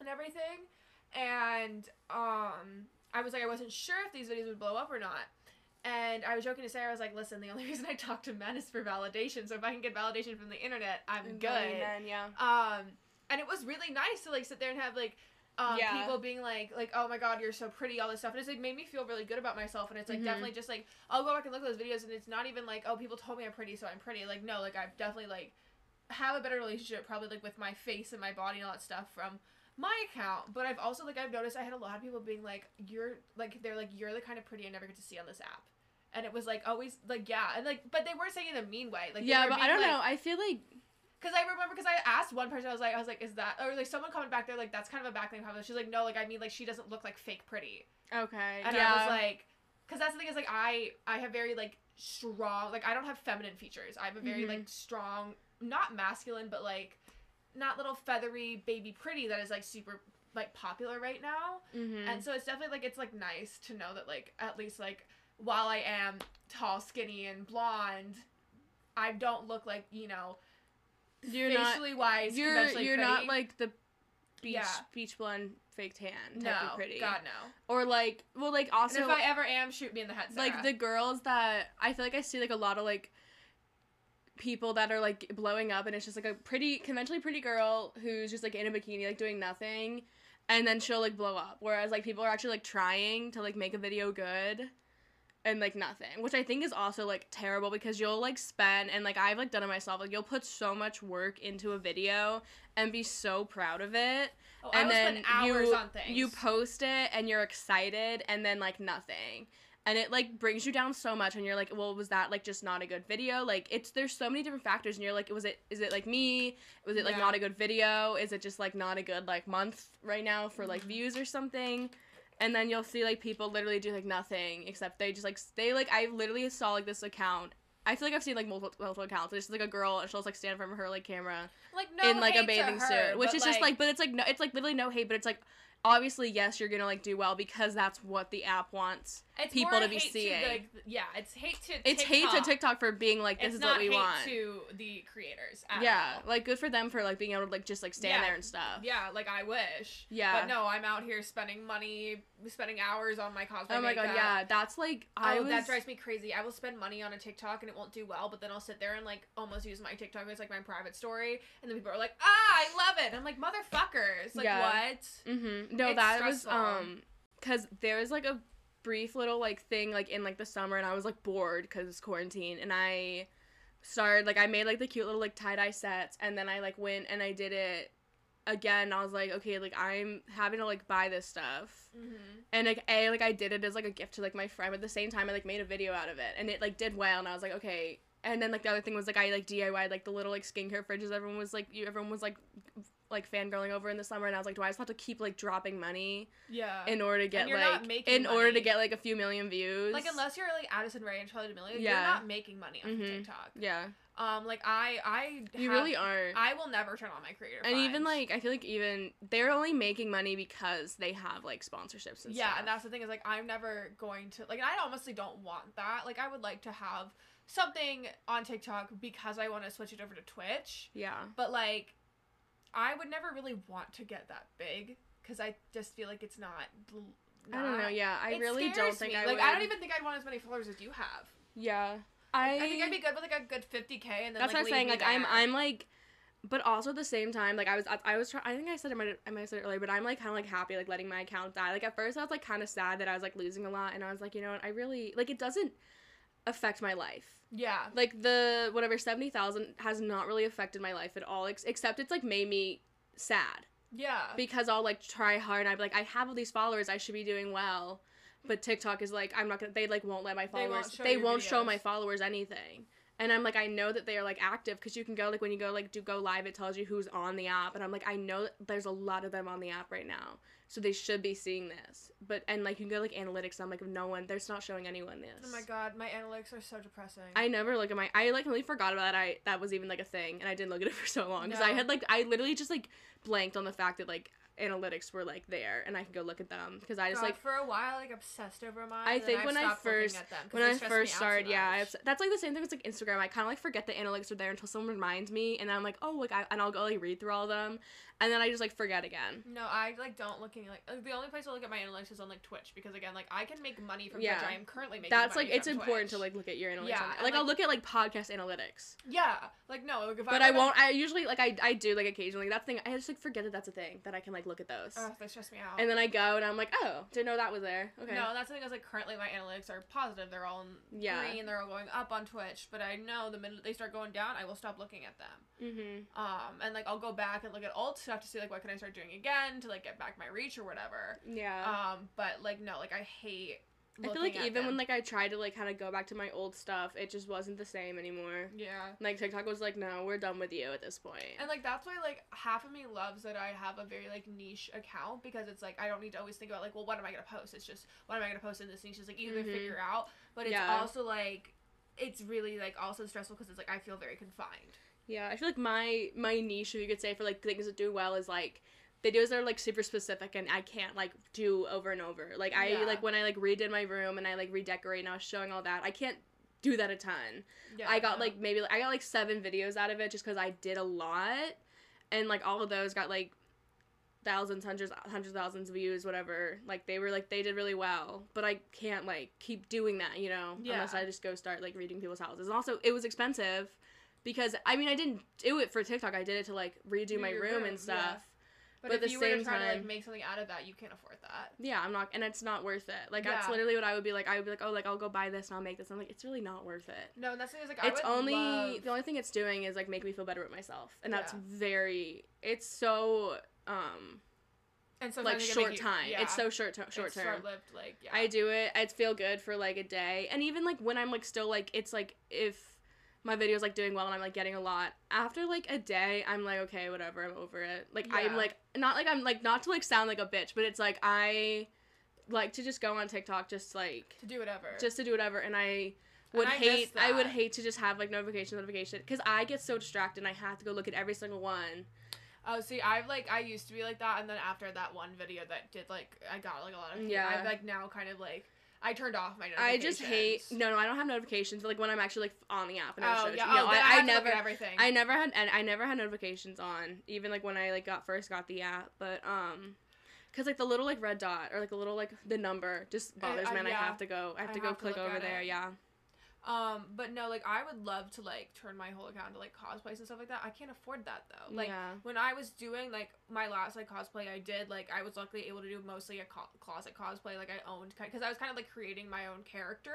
And everything, and um, I was like I wasn't sure if these videos would blow up or not. And I was joking to Sarah, I was like, listen, the only reason I talk to men is for validation. So if I can get validation from the internet, I'm good. then, yeah, Um, and it was really nice to like sit there and have like um, Yeah. people being like, like, oh my god, you're so pretty, all this stuff, and it's like made me feel really good about myself. And it's like Mhm. definitely just like I'll go back and look at those videos, and it's not even like, oh, people told me I'm pretty, so I'm pretty. Like no, like I've definitely like have a better relationship probably like with my face and my body and all that stuff from my account. But I've also like I've noticed I had a lot of people being like, you're like they're like you're the kind of pretty I never get to see on this app. And it was like always like yeah, and like but they weren't saying it in a mean way. Like yeah, were but I don't like, know. I feel like Cause I remember, cause I asked one person, I was like, I was like, is that, or like someone coming back there, like that's kind of a backlink comment. She's like, no, like I mean, like she doesn't look like fake pretty, okay, and yeah, I was like, cause that's the thing is like I I have very like strong, like I don't have feminine features. I have a very Mhm. like strong, not masculine, but like not little feathery baby pretty that is like super like popular right now. mhm. And so it's definitely like it's like nice to know that like at least like while I am tall, skinny, and blonde, I don't look like you know You're not- facially wise. you're you're not like the beach Yeah. beach blonde fake tan type no, of pretty. God no. Or like well like also and if I ever am, shoot me in the head. Sarah. like the girls that I feel like I see like a lot of like people that are like blowing up and it's just like a pretty conventionally pretty girl who's just like in a bikini like doing nothing and then she'll like blow up whereas like people are actually like trying to like make a video good and like nothing which i think is also like terrible because you'll like spend and like i've like done it myself like you'll put so much work into a video and be so proud of it oh, and then spend hours you on things. you post it and you're excited and then like nothing and it like brings you down so much and you're like well was that like just not a good video like it's there's so many different factors and you're like was it is it like me was it like Yeah. not a good video is it just like not a good like month right now for like Mhm. views or something and then you'll see like people literally do like nothing except they just like they like i literally saw like this account I feel like I've seen like multiple, multiple accounts. It's like a girl and she'll just, like stand in front of her like camera Like no in like a bathing her, suit, which is just like, but it's like no, it's like literally no hate, but it's like obviously yes, you're gonna like do well because that's what the app wants. it's people to be seeing. To, like, yeah, it's hate to. It's hate to TikTok for being like this it's is what we hate want. to the creators. At yeah, all. like good for them for like being able to like just like stand Yeah. there and stuff. Yeah, like I wish. Yeah. But no, I'm out here spending money, spending hours on my cosplay. Oh my god, yeah, that's like I oh, was. that drives me crazy. I will spend money on a TikTok and it won't do well, but then I'll sit there and like almost use my TikTok as like my private story, and then people are like, "Ah, I love it." I'm like, "Motherfuckers!" Like Yeah. what? Mm-hmm. No, It's that was um, cause there was like a brief little like thing like in like the summer, and I was like bored because it's quarantine, and I started like I made like the cute little like tie dye sets, and then I like went and I did it again. I was like, okay, like I'm having to like buy this stuff. Mm-hmm. And like a like I did it as like a gift to like my friend, but at the same time I like made a video out of it, and it like did well, and I was like okay. And then like the other thing was like I like DIY like the little like skincare fridges. Everyone was like you, everyone was like like fangirling over in the summer, and I was like, do I just have to keep like dropping money Yeah. in order to get like in order to get like a few million views? like unless you're like Addison Rae and Charlie D'Amelio, Yeah. you're not making money off Mhm. TikTok. yeah, Um, like I, I, you have- really aren't. I will never turn on my creator. and even like I feel like even they're only making money because they have like sponsorships and yeah, stuff. and that's the thing is like I'm never going to like I honestly don't want that. Like I would like to have something on TikTok because I want to switch it over to Twitch, yeah. but like I would never really want to get that big because I just feel like it's not. I don't know. Yeah, I really don't think me. I like would. I don't even think I'd want as many followers as you have. Yeah, I. I think I'd be good with like a good 50k and then That's like, what I'm saying. Like me I'm. I'm like, but also at the same time, like I was, I, I was trying. I think I said it, might, I might have said it earlier, but I'm like kind of like happy like letting my account die. Like at first I was like kind of sad that I was like losing a lot, and I was like, you know what, I really like it doesn't affect my life. Yeah. Like the whatever seventy thousand has not really affected my life at all, ex- except it's like made me sad Yeah. because I'll like try hard and I'm like I have all these followers, I should be doing well. But TikTok is like I'm not gonna. They like won't let my They won't followers. show They won't show my followers anything. And I'm like I know that they are like active because you can go like when you go like do go live it tells you who's on the app and I'm like I know that there's a lot of them on the app right now so they should be seeing this. But and like you can go like analytics and I'm like no one they're not showing anyone this. oh my god, my analytics are so depressing. I never look at my. I like really forgot about that. I that was even like a thing, and I didn't look at it for so long because I had like I literally just like blanked on the fact that like analytics were like there, and I could go look at them because I just God, like for a while, like obsessed over mine. I think when I first- at them when I first me out too started, yeah, I much. that's like the same thing as like Instagram. I kind of like forget the analytics are there until someone reminds me, and I'm like, oh, like I and I'll go like read through all of them, and then I just like forget again. No, I like don't look looking like uh, the only place I look at my analytics is on like Twitch because again, like I can make money from Yeah. Twitch. I am currently making. That's like it's from important to like look at your analytics. Yeah, on- and, like, I'll look at like podcast analytics. Yeah, like no, like But I, I won't. I usually like I, I do like occasionally. That's the thing. I just like forget that that's a thing that I can like look at those. Ugh, they stress me out. And then I go and I'm like, oh, didn't know that was there. Okay. No, that's the thing is like currently my analytics are positive. They're all in Yeah. green. They're all going up on Twitch. But I know the minute they start going down, I will stop looking at them. Mm-hmm. Um, and like I'll go back and look at alt stuff to see like what can I start doing again to like get back my reach or whatever. Yeah. Um, but like no, like I hate. I feel like even when like I tried to like kind of go back to my old stuff, it just wasn't the same anymore. yeah. Like TikTok was like, no, we're done with you at this point. And like that's why like half of me loves that I have a very like niche account because it's like I don't need to always think about like well what am I gonna post? It's just what am I gonna post in this niche? It's like Mhm. to figure out, but it's Yeah. also like it's really like also stressful because it's like I feel very confined. Yeah, I feel like my my niche, if you could say, for like things that do well is like videos that are like super specific and I can't like do over and over. Like I Yeah. like when I like redid my room and I like redecorate and I was showing all that. I can't do that a ton. Yeah, I got no. like maybe I got like seven videos out of it just because I did a lot, and like all of those got like thousands, hundreds, hundreds of thousands of views, whatever. Like they were like they did really well, but I can't like keep doing that, you know, yeah. unless I just go start like reading people's houses. And also, it was expensive because I mean I didn't do it for TikTok. I did it to like redo Do my room, room, and yeah. stuff. But, but if at the you were to same try to like time- make something out of that, you can't afford that. Yeah, I'm not, and it's not worth it. Like that's literally what I would be like. I would be like, oh, like I'll go buy this and I'll make this. I'm like, it's really not worth it. No, that's the thing is like it's I would only love- the only thing it's doing is like make me feel better with myself and that's Yeah. very it's so um And like it can short you- time. yeah, It's so short ter- short it's term. Short-lived, like yeah. I do it. I feel good for like a day, and even like when I'm like still like it's like if my video's like doing well and I'm like getting a lot after like a day, I'm like okay, whatever, I'm over it. Like Yeah. I'm like not like I'm like not to like sound like a bitch, but it's like I like to just go on TikTok just like to do whatever. just to do whatever, and I would I miss hate I would hate to just have like notification notification because I get so distracted and I have to go look at every single one. Oh, see, I've like I used to be like that, and then after that one video that did like I got like a lot of Yeah. I've like now kind of like I turned off my I just hate no no I don't have notifications but, like when I'm actually like on the app and Oh yeah, to you. oh, I, I, I to never everything. I never had and I never had notifications on even like when I like got first got the app, but um, cause like the little like red dot or like the little like the number just bothers I- me and I have to go I have I to go have click look over there. it. Yeah. Um, but no, like I would love to like turn my whole account to like cosplays and stuff like that. I can't afford that though. Like yeah. when I was doing like my last like cosplay I did, like I was luckily able to do mostly a co- closet cosplay. Like I owned because I was kind of like creating my own character.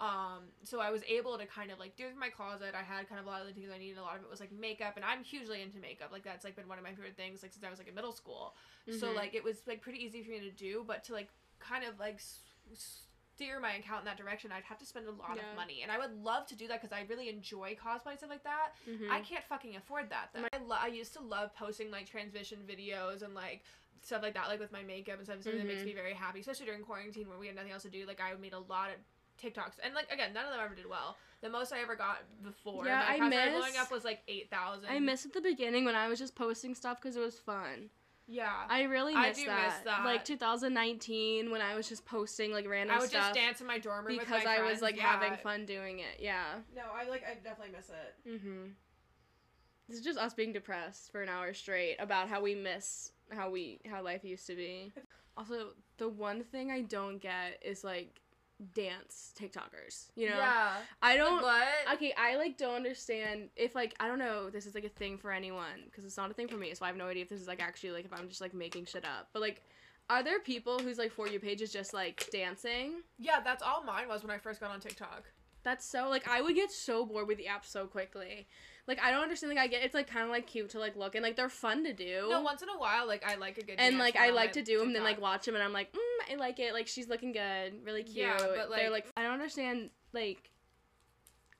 Um, so I was able to kind of like do it in my closet. I had kind of a lot of the things I needed. A lot of it was like makeup, and I'm hugely into makeup. Like that's like been one of my favorite things like since I was like in middle school. So Mhm. like it was like pretty easy for me to do, but to like kind of like s- steer my account in that direction, I'd have to spend a lot Yeah. of money, and I would love to do that because I really enjoy cosplay and stuff like that. Mhm. I can't fucking afford that. Though. I, lo- I used to love posting like transition videos and like stuff like that, like with my makeup and stuff. Something that makes Mhm. me very happy, especially during quarantine when we had nothing else to do. Like I made a lot of TikToks, and like again, none of them ever did well. The most I ever got before Yeah, my I started blowing up was like eight thousand. I miss at the beginning when I was just posting stuff because it was fun. Yeah. I really I miss, do that. miss that. Like 2019 when I was just posting like random I would stuff just dance in my dorm room because with my I was like yeah. having fun doing it. Yeah. No, I like I definitely miss it. Mhm. This is just us being depressed for an hour straight about how we miss how we how life used to be. Also, the one thing I don't get is like dance TikTokers. You know, Yeah. I don't. what? Okay, I like don't understand if like I don't know this is like a thing for anyone because it's not a thing for me, so I have no idea if this is like actually like if I'm just like making shit up. But like, are there people whose like for you page is just like dancing? Yeah, that's all mine was when I first got on TikTok. That's so like I would get so bored with the app so quickly. Like I don't understand. Like I get it's like kind of like cute to like look and like they're fun to do. No, once in a while, like I like a good. and like I like to do them, then like watch them, and I'm like, mm, I like it. Like she's looking good, really cute. Yeah, but, they're like- like I don't understand like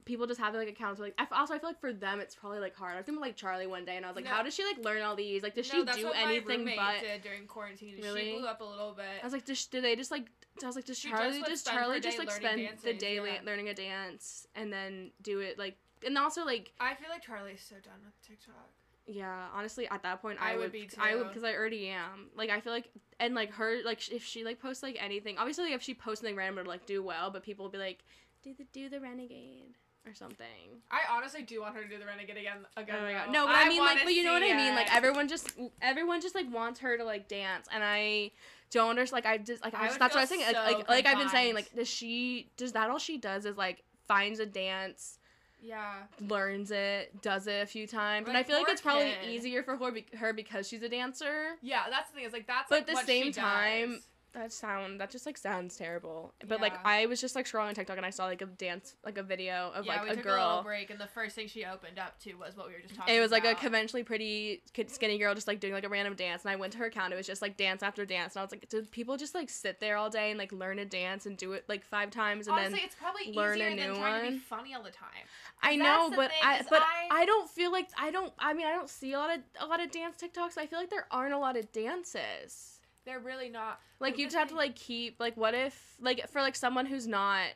people just have like accounts like I f- also I feel like for them it's probably like hard. I was thinking like Charlie one day, and I was like, No. how does she like learn all these? Like does no, she do anything but? did during quarantine. Really? She blew up a little bit. I was like, does, do they just like? I was like, does She Charlie just does Charlie just like spend the day yeah. learning a dance and then do it like? And also like I feel like Charlie's so done with TikTok. Yeah, honestly, at that point, I I, would would, be I would, because I already am. Like, I feel like, and like her, like, if she like posts like anything, obviously, like, if she posts something random, it'll like do well. But people will be like, do the do the renegade or something. I honestly do want her to do the renegade again. Again, Oh my god, though. no, but I, mean, like, but you know what I mean. Like, everyone just, everyone just like wants her to like dance, and I don't understand. Like, I just, like, I I just, that's what I was saying. Like, so like, like I've been saying, like, does she, does that all she does is like finds a dance Yeah. learns it, does it a few times, and I feel like it's probably kid. easier for her, her because she's a dancer. Yeah, that's the thing. Is like that's. But like, at the same time, does. That sound that just like sounds terrible. But like I was just like scrolling on TikTok and I saw like a dance like a video of yeah, like we a took a little break, and the first thing she opened up to was what we were just talking. It was like a conventionally pretty skinny girl just like doing like a random dance, and I went to her account. It was just like dance after dance, and I was like, did people just like sit there all day and like learn a dance and do it like five times and Honestly, then? it's probably learn a easier than new trying to be one. funny all the time. I know, but thing, I but I- I don't feel like I don't. I mean, I don't see a lot of a lot of dance TikToks. I feel like there aren't a lot of dances. They're really not. Like you the just have to like keep like what if like for like someone who's not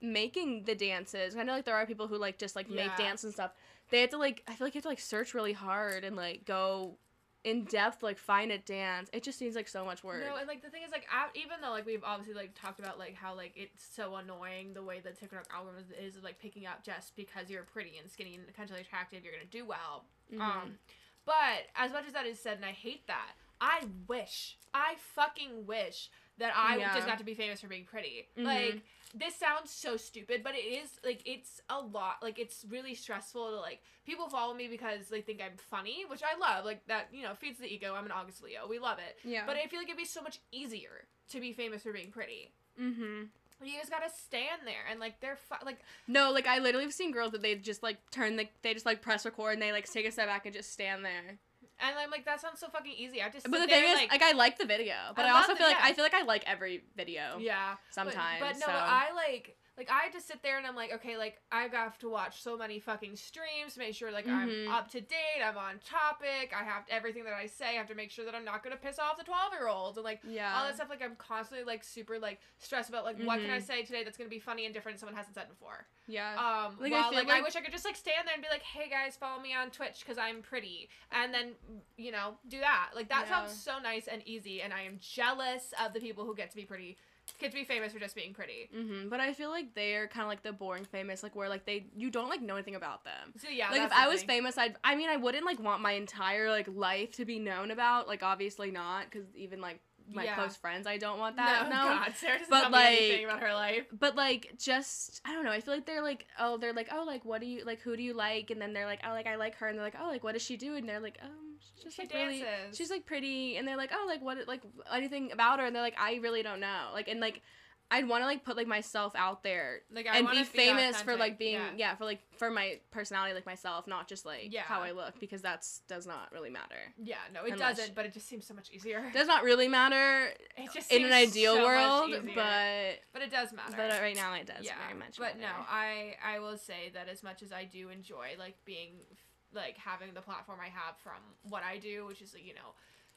making the dances. I know like there are people who like just like make Yeah. dance and stuff. They have to like I feel like you have to like search really hard and like go in depth like find a dance. It just seems like so much work. No, and like the thing is, like even though like we've obviously like talked about like how like it's so annoying the way the TikTok algorithm is like picking up just because you're pretty and skinny and potentially attractive, you're gonna do well. Mhm. Um, but as much as that is said, and I hate that, I wish, I fucking wish that I Yeah. just got to be famous for being pretty. Mhm. Like this sounds so stupid, but it is like it's a lot. Like it's really stressful to like people follow me because they think I'm funny, which I love. Like that, you know, feeds the ego. I'm an August Leo. We love it. yeah. But I feel like it'd be so much easier to be famous for being pretty. Mm-hmm. You just gotta stand there and like they're fu- like No, like I literally have seen girls that they just like turn the they just like press record and they like take a step back and just stand there. And I'm like, that sounds so fucking easy. I have to sit But the there, thing is, like, like, I like the video, but I I, also the- feel like yeah. I feel like I like every video. yeah. But- Sometimes. But, no, so. but I like like I had to sit there and I'm like, okay, like I have to watch so many fucking streams, make sure like Mhm. I'm up to date, I'm on topic, I have everything that I say, I have to make sure that I'm not gonna piss off the twelve year olds and like yeah. all that stuff. Like I'm constantly like super like stressed about like what can I Mhm. say today that's gonna be funny and different someone hasn't said before. Yeah. Um, Like, I while, feel like, I wish I could just like stand there and be like, "Hey guys, follow me on Twitch because I'm pretty," and then you know do that. Like that Yeah. sounds so nice and easy, and I am jealous of the people who get to be pretty, to be famous for just being pretty. Mm-hmm. But I feel like they're kind of like the boring famous, like where like they you don't like know anything about them. So yeah, like if I was famous, I'd I mean I wouldn't like want my entire like life to be known about. Like obviously not, because even like my Yeah. close friends, I don't want that no, known. God, Sarah doesn't But, tell me anything about her life. But like just I don't know. I feel like they're like oh they're like oh like what do you like who do you like and then they're like oh like I like her and they're like oh like what does she do and they're like um she's She like really dances. she's like pretty and they're like oh like what like anything about her and they're like I really don't know like and like I'd want to like put like myself out there Like I and wanna be famous for like being yeah. yeah. for like for my personality like myself not just like Yeah. how I look because that's does not really matter. Yeah, no, it doesn't, but it just seems so much easier. Does not really matter It just in an ideal so world, but but it does matter. but uh, right now it does yeah. very much. But no. I I will say that as much as I do enjoy like being like having the platform I have from what I do, which is like you know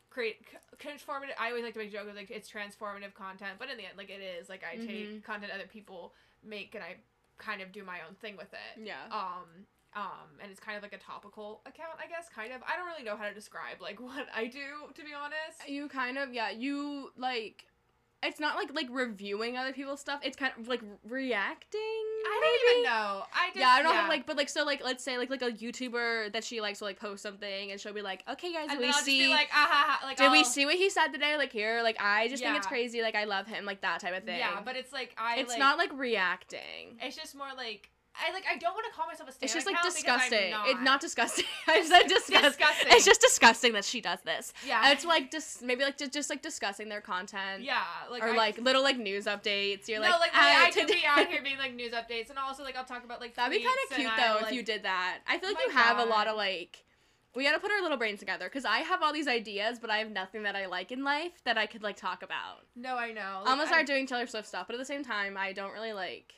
create transformative. I always like to make jokes like it's transformative content, but in the end, like it is like I Mhm. take content other people make and I kind of do my own thing with it. yeah. Um. Um, and it's kind of like a topical account, I guess. Kind of. I don't really know how to describe like what I do, to be honest. You kind of yeah, you like it's not like like reviewing other people's stuff. It's kind of like reacting. I don't even know. I just yeah, I don't yeah. have like, but like, so like, let's say like like a YouTuber that she likes will like post something, and she'll be like, "Okay, guys, and did we I'll just see? be like, ah ha, ha, like did we I'll- see what he said today? Like here, like I just think it's crazy. Like I love him, like that type of thing. Yeah, but it's like I. it's like, not like reacting. It's just more like I like I don't want to call myself a stan It's just like account because I'm disgusting. not. It's not disgusting. I said disgusting. disgusting. It's just disgusting that she does this. yeah. It's like just maybe like just, just like discussing their content. yeah, like or I, like little like news updates. You're no, like, like "Ah, I could today-" be out here being like news updates, and also like I'll talk about like That'd be kind of cute though if like- you did that. I feel like you have a lot of like. We gotta put our little brains together because I have all these ideas, but I have nothing that I like in life that I could like talk about. No, I know. I'm gonna start I- doing Taylor Swift stuff, but at the same time, I don't really like.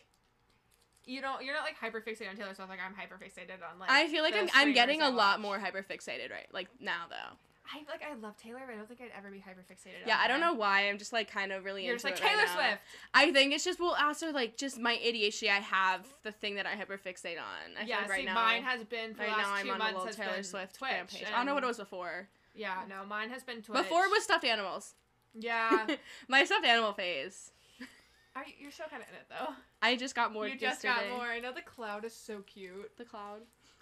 You don't. You're not like hyper fixated on Taylor Swift. Like I'm hyper fixated on like. I feel like I'm I'm getting a lot more hyper fixated right like now though. I like I love Taylor, but I don't think I'd ever be hyper fixated. Yeah, I don't know why. I'm just like kind of really You're just into like it Taylor right. Swift. I think it's just well also like just my ADHD. I have the thing that I hyperfixate on. I yeah, like right see, now. mine has been for right the last now I'm two on a months little Taylor Swift Twitch. fan page. I don't know what it was before. Yeah, no, mine has been Twitch. Before it was stuffed animals. Yeah. my stuffed animal phase. Are you, you're still kind of in it though. I just got more you just yesterday. got more. I know the cloud is so cute. The cloud.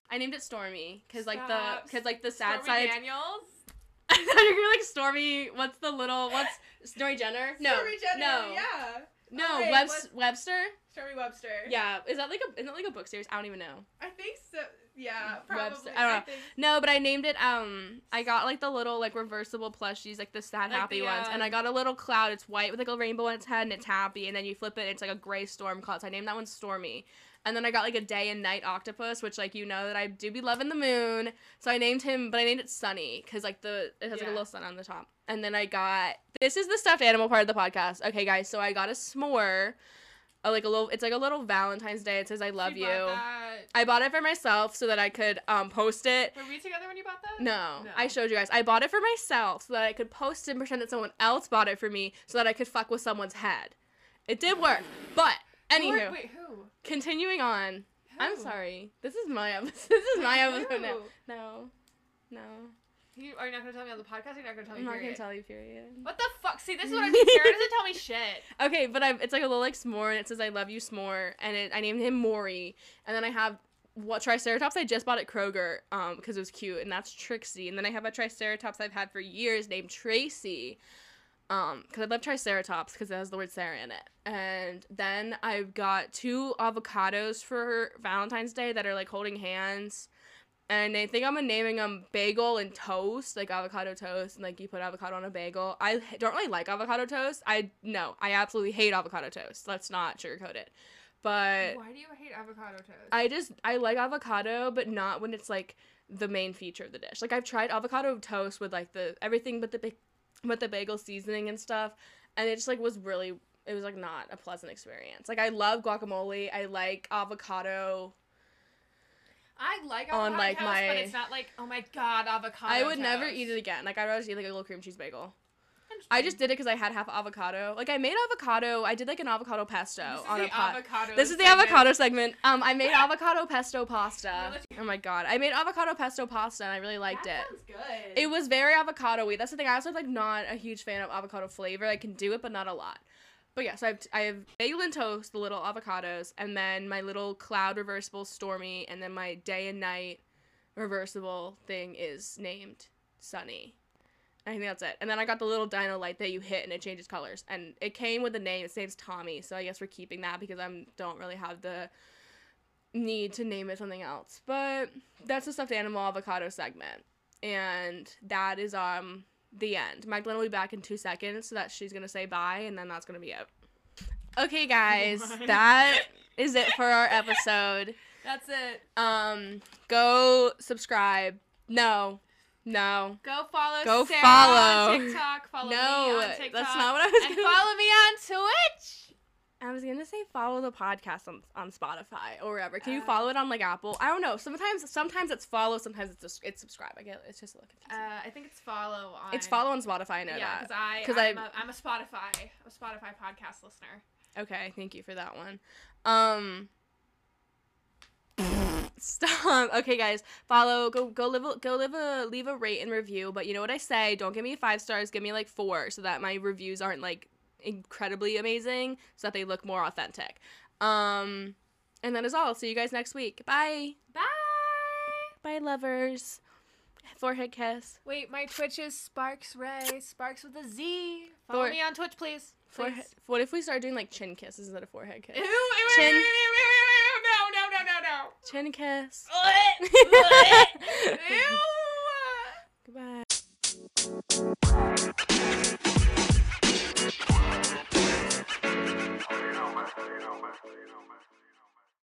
I named it Stormy because like the because like the sad side. Stormy side. Daniels. I thought you were like Stormy. What's the little what's Stormy Jenner? No, Stormy Jenner, no, Yeah. no. Oh, wait, Webs- Webster. Stormi Webster. Yeah, is that like a isn't that like a book series? I don't even know. I think so. Yeah, Webster- probably. I don't know. think. No, but I named it. Um, I got like the little like reversible plushies, like the sad Like happy the, ones, and I got a little cloud. It's white with like a rainbow on its head, and it's happy. And then you flip it, it's like a gray storm cloud. So I named that one Stormy. And then I got like a day and night octopus, which like you know that I do be loving the moon. So I named him, but I named it Sunny because like the it has like a little sun on the top. And then I got this is the stuffed animal part of the podcast. Okay, guys, so I got a s'more. Uh, like a little, it's like a little Valentine's Day. It says "I love She you." I bought it for myself so that I could um post it Were we together when you bought that? no, No. I showed you guys. I bought it for myself so that I could post it and pretend that someone else bought it for me so that I could fuck with someone's head. It did work. But Who anywho, Wait, who? continuing on. I'm sorry. This is my episode. This is my episode now. Who? No. No. You, are you not gonna tell me on the podcast? You're not gonna tell me? I'm not gonna tell you period. What the fuck? See, this is what I mean. Sarah doesn't tell me shit. Okay, but I've, it's like a little like s'more and it says I love you s'more and it, I named him Maury and then I have what Triceratops I just bought at Kroger um because it was cute and that's Trixie and then I have a Triceratops I've had for years named Tracy um because I love Triceratops because it has the word Sarah in it and then I've got two avocados for Valentine's Day that are like holding hands and I think I'm naming them bagel and toast, like avocado toast, and like you put avocado on a bagel. I don't really like avocado toast. I no, I absolutely hate avocado toast. Let's not sugarcoat it. but Why do you hate avocado toast? I just I like avocado, but not when it's like the main feature of the dish. Like I've tried avocado toast with like the everything but the but the bagel seasoning and stuff, and it just like was really it was like not a pleasant experience. Like I love guacamole. I like avocado. I like on, avocado like, toast, my- but it's not like oh my god avocado. I would never eat it again. Like I'd rather eat like a little cream cheese bagel. I just did it because I had half avocado. Like I made avocado. I did like an avocado pesto This is on the a pot. avocado. This is the segment. avocado segment. Um, I made avocado pesto pasta. Oh my god, I made avocado pesto pasta and I really liked that it. Sounds good. It was very avocado-y. That's the thing. I also like not a huge fan of avocado flavor. I can do it, but not a lot. But yes, I have I have bagel and toast, the little avocados, and then my little cloud reversible stormy, and then my day and night reversible thing is named Sunny. I think that's it. And then I got the little dino light that you hit and it changes colors. And it came with a name. Its name's Tommy. So I guess we're keeping that because I don't really have the need to name it something else. But that's the stuffed animal avocado segment. And that is um the end. Magdalene will be back in two seconds so that she's gonna say bye and then that's gonna be it. Okay guys, What? that is it for our episode. That's it. Um go subscribe. No. No. Go follow. Go Sarah follow. On TikTok. Follow No, me on TikTok. that's not what I was And gonna follow me on Twitch. I was gonna say follow the podcast on, on Spotify or wherever. Can you Uh, follow it on like Apple? I don't know. Sometimes sometimes it's follow, sometimes it's just, it's subscribe. I get it's just a. Uh, I think it's follow on. it's follow on Spotify. I know Yeah, that. because I 'Cause I'm, I'm a Spotify a Spotify podcast listener. Okay, thank you for that one. Um Stop. Okay, guys, follow. Go, go, live, a, go, live a, leave a rate and review. But you know what I say? Don't give me five stars. Give me like four, so that my reviews aren't like incredibly amazing, so that they look more authentic. Um, and that is all. See you guys next week. Bye. Bye. Bye, lovers. Forehead kiss. Wait, my Twitch is Sparkz Ray. Sparks with a Z. Follow For- me on Twitch, please. Forehead. Please. What if we start doing like chin kisses instead of forehead kiss? Ew, ew, Chin. No, no, no, no, no. Chin kiss. Ew. Goodbye.